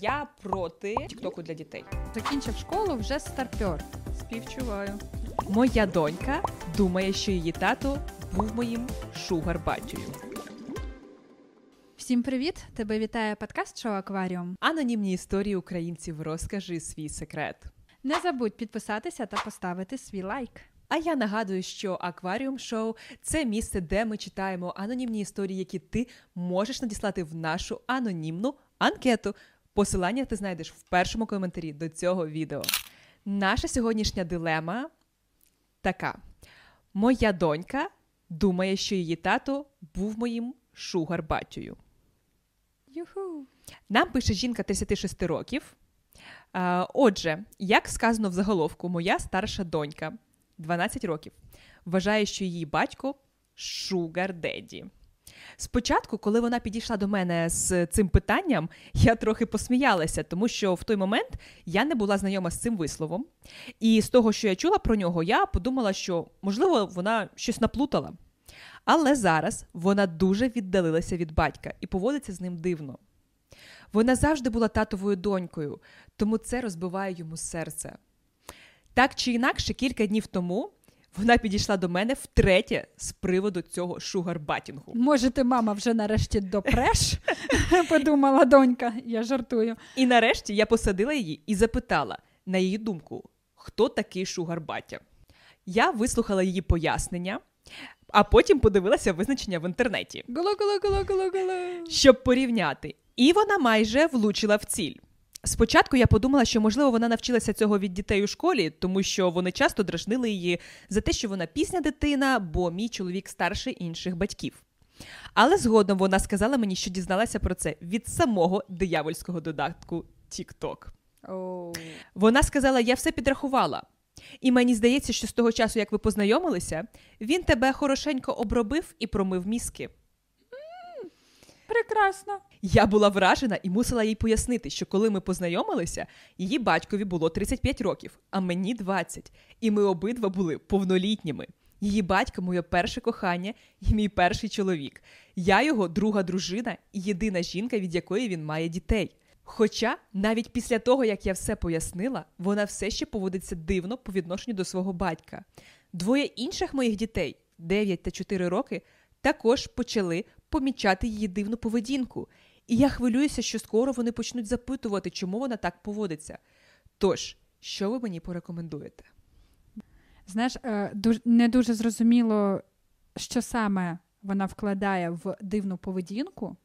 Я проти тіктоку для дітей. Закінчив школу вже старпер. Співчуваю. Моя донька думає, що її тато був моїм шугар-батькою. Всім привіт! Тебе вітає подкаст Шоу Акваріум. Анонімні історії українців розкажи свій секрет. Не забудь підписатися та поставити свій лайк. А я нагадую, що Акваріум Шоу це місце, де ми читаємо анонімні історії, які ти можеш надіслати в нашу анонімну анкету. Посилання ти знайдеш в першому коментарі до цього відео. Наша сьогоднішня дилема така: моя донька думає, що її тато був моїм шугар-батькою. Юху! Нам пише жінка 36 років. Отже, як сказано в заголовку, моя старша донька 12 років вважає, що її батько шугар деді. Спочатку, коли вона підійшла до мене з цим питанням, я трохи посміялася, тому що в той момент я не була знайома з цим висловом. І з того, що я чула про нього, я подумала, що можливо вона щось наплутала. Але зараз вона дуже віддалилася від батька і поводиться з ним дивно. Вона завжди була татовою донькою, тому це розбиває йому серце. Так чи інакше, кілька днів тому вона підійшла до мене втретє з приводу цього шугар-батінгу. Може, ти мама вже нарешті допреш? Подумала донька, я жартую. І нарешті я посадила її і запитала, на її думку, хто такий шугар-батя. Я вислухала її пояснення, а потім подивилася визначення в інтернеті, щоб порівняти. І вона майже влучила в ціль. Спочатку я подумала, що можливо вона навчилася цього від дітей у школі, тому що вони часто дражнили її за те, що вона пісня дитина, бо мій чоловік старше інших батьків. Але згодом вона сказала мені, що дізналася про це від самого диявольського додатку TikTok. Оу. Вона сказала: я все підрахувала. І мені здається, що з того часу, як ви познайомилися, він тебе хорошенько обробив і промив мізки. Прекрасно. Я була вражена і мусила їй пояснити, що коли ми познайомилися, її батькові було 35 років, а мені 20. І ми обидва були повнолітніми. Її батько моє перше кохання і мій перший чоловік. Я його друга дружина і єдина жінка, від якої він має дітей. Хоча навіть після того, як я все пояснила, вона все ще поводиться дивно по відношенню до свого батька. Двоє інших моїх дітей, 9 та 4 роки, також почали помічати її дивну поведінку. І я хвилююся, що скоро вони почнуть запитувати, чому вона так поводиться. Тож, що ви мені порекомендуєте? Знаєш, е, не дуже зрозуміло, що саме вона вкладає в дивну поведінку.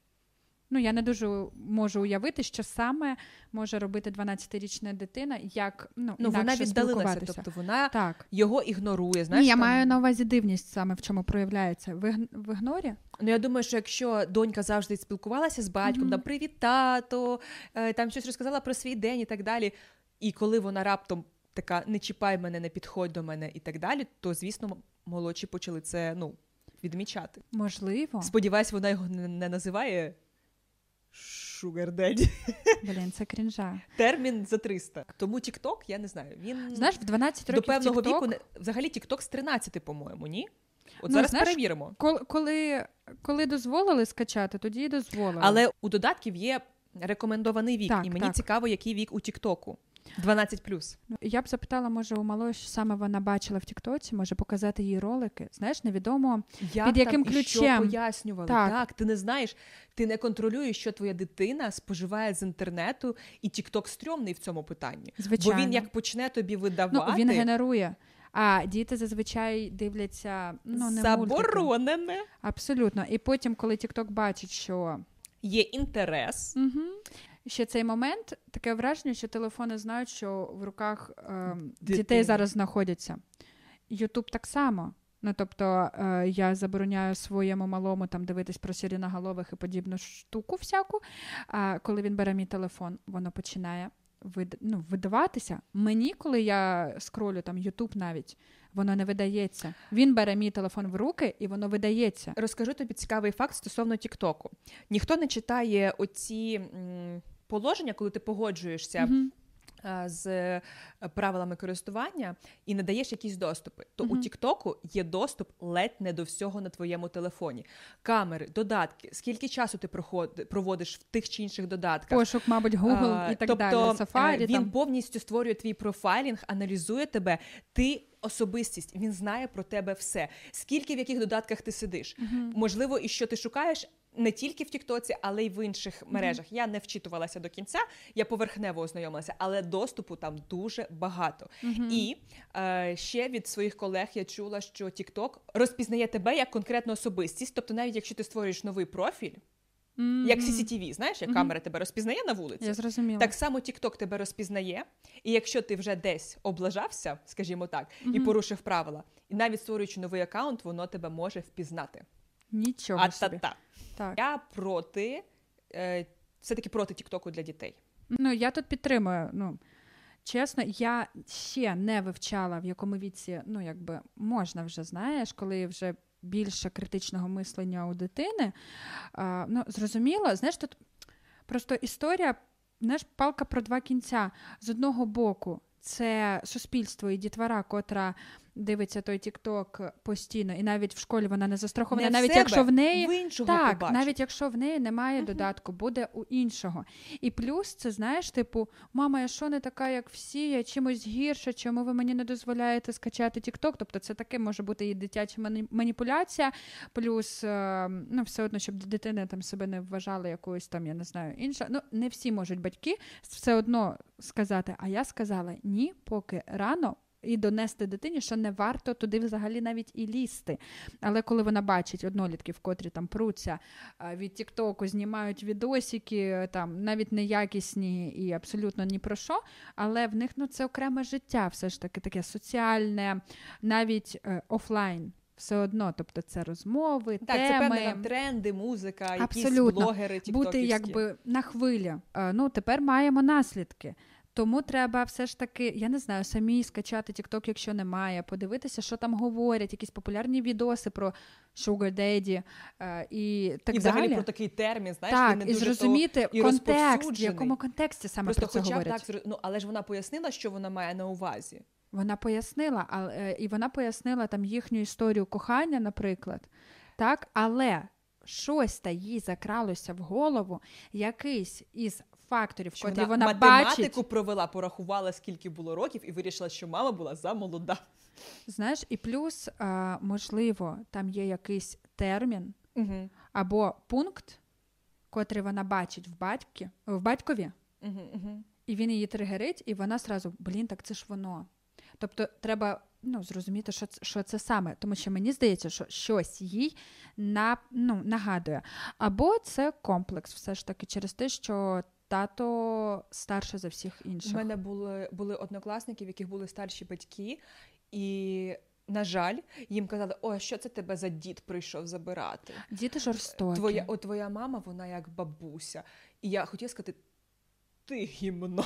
Ну, я не дуже можу уявити, що саме може робити 12-річна дитина, як ну, Ну, вона віддалилася, тобто вона Так. його ігнорує. Знаєш, Ні, я там- маю на увазі дивність саме в чому проявляється. В, в ігнорі? Ну, я думаю, що якщо донька завжди спілкувалася з батьком, Мгм. там привіт, тато, е, там щось розказала про свій день і так далі. І коли вона раптом така не чіпай мене, не підходь до мене і так далі, то звісно, молодші почали це ну, відмічати. Можливо. Сподіваюсь, вона його не називає Sugar Daddy. Блін, це крінжа. Термін за 300. Тому TikTok, я не знаю. Він Знаєш, в 12 до певного TikTok, віку не взагалі TikTok з 13, по-моєму, ні? От Ну, зараз знаєш, перевіримо. Коли, коли, коли дозволили скачати, тоді і дозволили. Але у додатків є рекомендований вік, Так, і мені так. цікаво, який вік у Тіктоку. 12 Ну, Я б запитала, може, у малої, що саме вона бачила в Тіктоці, може показати їй ролики. Знаєш, невідомо. Як Під яким там і що ключем? пояснювали? Так. Так. ти не знаєш, ти не контролюєш, що твоя дитина споживає з інтернету, і Тікток стрьомний в цьому питанні. Звичайно. Бо він як почне тобі ну, видавати він генерує. А діти зазвичай дивляться ну, не мультики. заборонене. Абсолютно. І потім, коли Тікток бачить, що Є інтерес. Угу. Ще цей момент таке враження, що телефони знають, що в руках е, дітей зараз знаходяться. Ютуб так само. Ну, тобто, е, я забороняю своєму малому там дивитись про сіреноголових і подібну штуку всяку. А коли він бере мій телефон, воно починає вид... ну, видаватися. Мені, коли я скролю там Ютуб навіть, воно не видається. Він бере мій телефон в руки і воно видається. Розкажу тобі цікавий факт стосовно Тіктоку. Ніхто не читає оці м, положення, коли ти погоджуєшся Мгм. з е, правилами користування і надаєш якісь доступи, то Мгм. у Тіктоку є доступ ледь не до всього на твоєму телефоні. Камери, додатки, скільки часу ти проводиш в тих чи інших додатках. Пошук, мабуть, Google А, і так тобто, далі. Safari, е, він там. повністю створює твій профайлінг, аналізує тебе. Ти особистість, він знає про тебе все. Скільки в яких додатках ти сидиш? Мгм. Можливо, і що ти шукаєш. Не тільки в Тіктоці, але й в інших мережах. Я не вчитувалася до кінця, я поверхнево ознайомилася, але доступу там дуже багато. Мгм. І е, ще від своїх колег я чула, що TikTok розпізнає тебе як конкретну особистість. Тобто, навіть якщо ти створюєш новий профіль, Мгм. як CCTV, знаєш, як Мгм. камера тебе розпізнає на вулиці. Я зрозуміла. Так само TikTok тебе розпізнає, і якщо ти вже десь облажався, скажімо так, і порушив правила, і навіть створюючи новий аккаунт, воно тебе може впізнати. Нічого а собі. та-та. Так. Я проти, е, все-таки проти TikTok для дітей. Ну, я тут підтримую. Ну, чесно, я ще не вивчала, в якому віці, ну, якби можна вже, знаєш, коли вже більше критичного мислення у дитини. А, ну, зрозуміло, знаєш, тут просто історія, знаєш, палка про два кінця. З одного боку, це суспільство і дітвора, котра дивиться той Тікток постійно, і навіть в школі вона не застрахована, Не в навіть себе, якщо в неї в іншого так, побачить. навіть якщо в неї немає додатку, буде у іншого. І плюс це знаєш, типу, мама, я що не така, як всі, я чимось гірша, чому ви мені не дозволяєте скачати TikTok? Тобто це таке може бути і дитяча маніпуляція, плюс е, ну, все одно, щоб дитина там себе не вважала якоюсь там, я не знаю, інша. Ну, не всі можуть батьки все одно сказати. А я сказала ні, поки рано. І донести дитині, що не варто туди взагалі навіть і лізти. Але коли вона бачить однолітків, котрі там пруться від Тіктоку, знімають відосики, там навіть неякісні і абсолютно ні про що, але в них ну, це окреме життя, все ж таки таке соціальне, навіть е, офлайн. Все одно, тобто це розмови, Так, теми. це певні там тренди, музика, якісь Абсолютно. блогери, бути якби на хвилі. Е, Ну, тепер маємо наслідки. Тому треба все ж таки, я не знаю, самі скачати TikTok, якщо немає, подивитися, що там говорять, якісь популярні відоси про Sugar Daddy е, і так і взагалі далі. про такий термін, знаєш, так, він не і дуже зрозуміти то і контекст, в якому контексті саме Просто про це хоча говорять. так ну, але ж вона пояснила, що вона має на увазі. Вона пояснила, але і вона пояснила там їхню історію кохання, наприклад. Так, але щось та їй закралося в голову, якийсь із факторів, Що котрі вона, математику бачить. провела, порахувала, скільки було років, і вирішила, що мама була замолода. Знаєш, і плюс, е, можливо, там є якийсь термін Угу. або пункт, котрий вона бачить в батьки, в батькові, Угу, угу. і він її тригерить, і вона сразу, блін, так це ж воно. Тобто треба ну, зрозуміти, що це, що це саме, тому що мені здається, що щось їй на, ну, нагадує. Або це комплекс, все ж таки, через те, що тато старше за всіх інших. У мене були, були однокласники, в яких були старші батьки, і, на жаль, їм казали, о, що це тебе за дід прийшов забирати? Діти жорстокі. Твоя, о, твоя мама, вона як бабуся. І я хотіла сказати, ти гімно.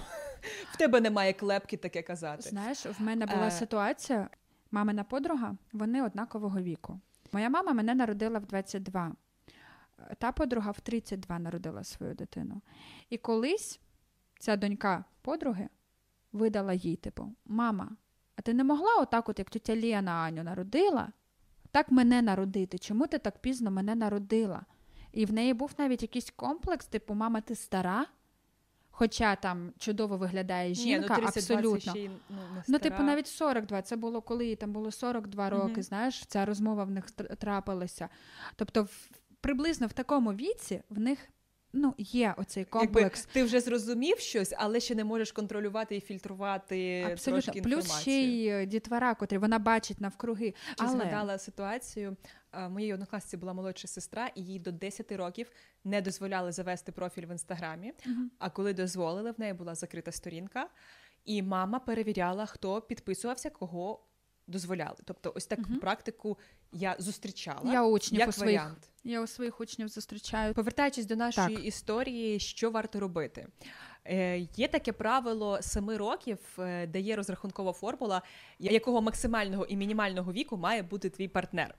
В тебе немає клепки таке казати. Знаєш, в мене була Е. ситуація, мамина подруга, вони однакового віку. Моя мама мене народила в 22. Та подруга в 32 народила свою дитину. І колись ця донька подруги видала їй, типу, мама, а ти не могла отак, от як тетя Лена Аню народила, так мене народити? Чому ти так пізно мене народила? І в неї був навіть якийсь комплекс, типу, мама, ти стара? Хоча там чудово виглядає жінка, Ні, ну 32 абсолютно. ще й, ну, не Ну, типу, навіть 42. Це було коли їй там було 42 роки, Мгм. знаєш, ця розмова в них трапилася. Тобто, в, приблизно в такому віці в них ну, є оцей комплекс. Якби ти вже зрозумів щось, але ще не можеш контролювати і фільтрувати Абсолютно. трошки Плюс ще й е, дітвора, котрі вона бачить навкруги. Чи Але згадала ситуацію? е, Моєї однокласниці була молодша сестра, і їй до 10 років не дозволяли завести профіль в інстаграмі. Мгм. А коли дозволили, в неї була закрита сторінка, і мама перевіряла, хто підписувався, кого дозволяли. Тобто, ось таку угу. практику я зустрічала я учнів як у своїх, варіант. я у своїх учнів зустрічаю. Повертаючись до нашої Так. історії, що варто робити? Е, Є таке правило семи років, е, де є розрахункова формула, якого максимального і мінімального віку має бути твій партнер.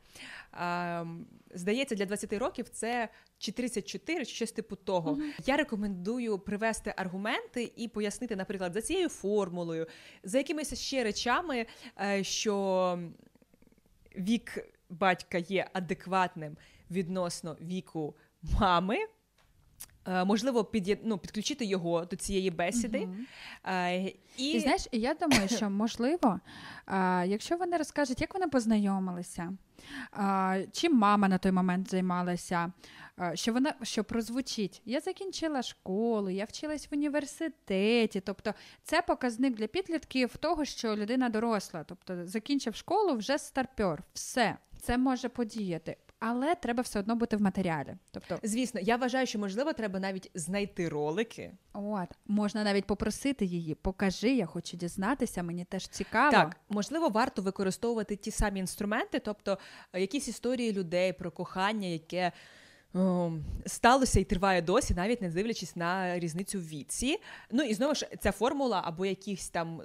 Здається, для 20 років це чи 34, чи щось типу того. Мгм. Я рекомендую привести аргументи і пояснити, наприклад, за цією формулою, за якимись ще речами, е, що вік батька є адекватним відносно віку мами. Е, Можливо, під'єд... ну, підключити його до цієї бесіди. Е, І, І знаєш, я думаю, що можливо, а, якщо вони розкажуть, як вони познайомилися, а, чим мама на той момент займалася, а, що вона що прозвучить. Я закінчила школу, я вчилась в університеті. Тобто, це показник для підлітків того, що людина доросла. Тобто, закінчив школу, вже старпер. Все це може подіяти. Але треба все одно бути в матеріалі. Тобто, звісно, я вважаю, що можливо треба навіть знайти ролики. от можна навіть попросити її, покажи, я хочу дізнатися, мені теж цікаво. Так, можливо, варто використовувати ті самі інструменти, тобто е, якісь історії людей про кохання, яке. Сталося і триває досі, навіть не дивлячись на різницю в віці. Ну і знову ж ця формула або якихось там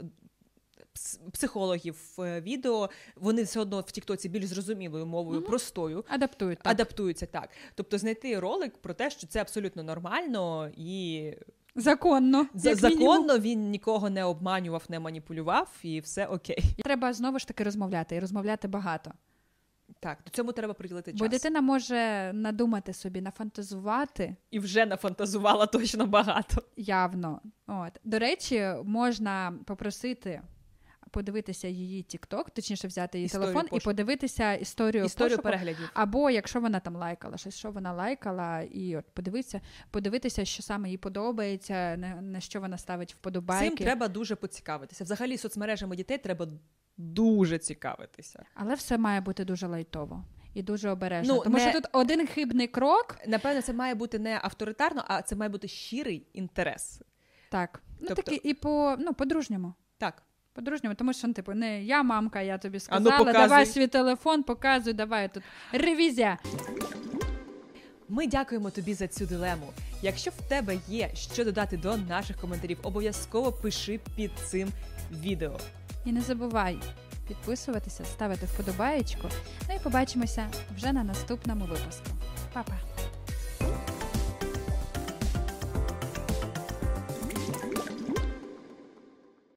психологів е, відео, вони все одно в Тіктоці більш зрозумілою мовою, Мгм. простою, Адаптують. Так. адаптуються так. Тобто знайти ролик про те, що це абсолютно нормально і Законно. за- законно він нікого не обманював, не маніпулював, і все окей. Треба знову ж таки розмовляти і розмовляти багато. Так, до цьому треба приділити час. Бо дитина може надумати собі, нафантазувати І вже нафантазувала точно багато. явно. От. До речі, можна попросити. Подивитися її TikTok, точніше взяти її Історію телефон і подивитися історію, Історію пошуку. переглядів. Або якщо вона там лайкала щось, що вона лайкала, і от подивитися, подивитися, що саме їй подобається, на, на що вона ставить вподобайки. Цим треба дуже поцікавитися. Взагалі, соцмережами дітей треба дуже цікавитися. Але все має бути дуже лайтово і дуже обережно. Ну, Тому не- що тут один хибний крок. Напевно, це має бути не авторитарно, а це має бути щирий інтерес. Так, ну Тобто- таки і по ну по-дружньому. Так, По-дружньому, тому що ну, типу, не я мамка, я тобі А сказала, ну, давай свій телефон, показуй, давай тут ревізія. ми дякуємо тобі за цю дилему. Якщо в тебе є що додати до наших коментарів, обов'язково пиши під цим відео. І не забувай підписуватися, ставити вподобаєчку. Ну і побачимося вже на наступному випуску. Па-па!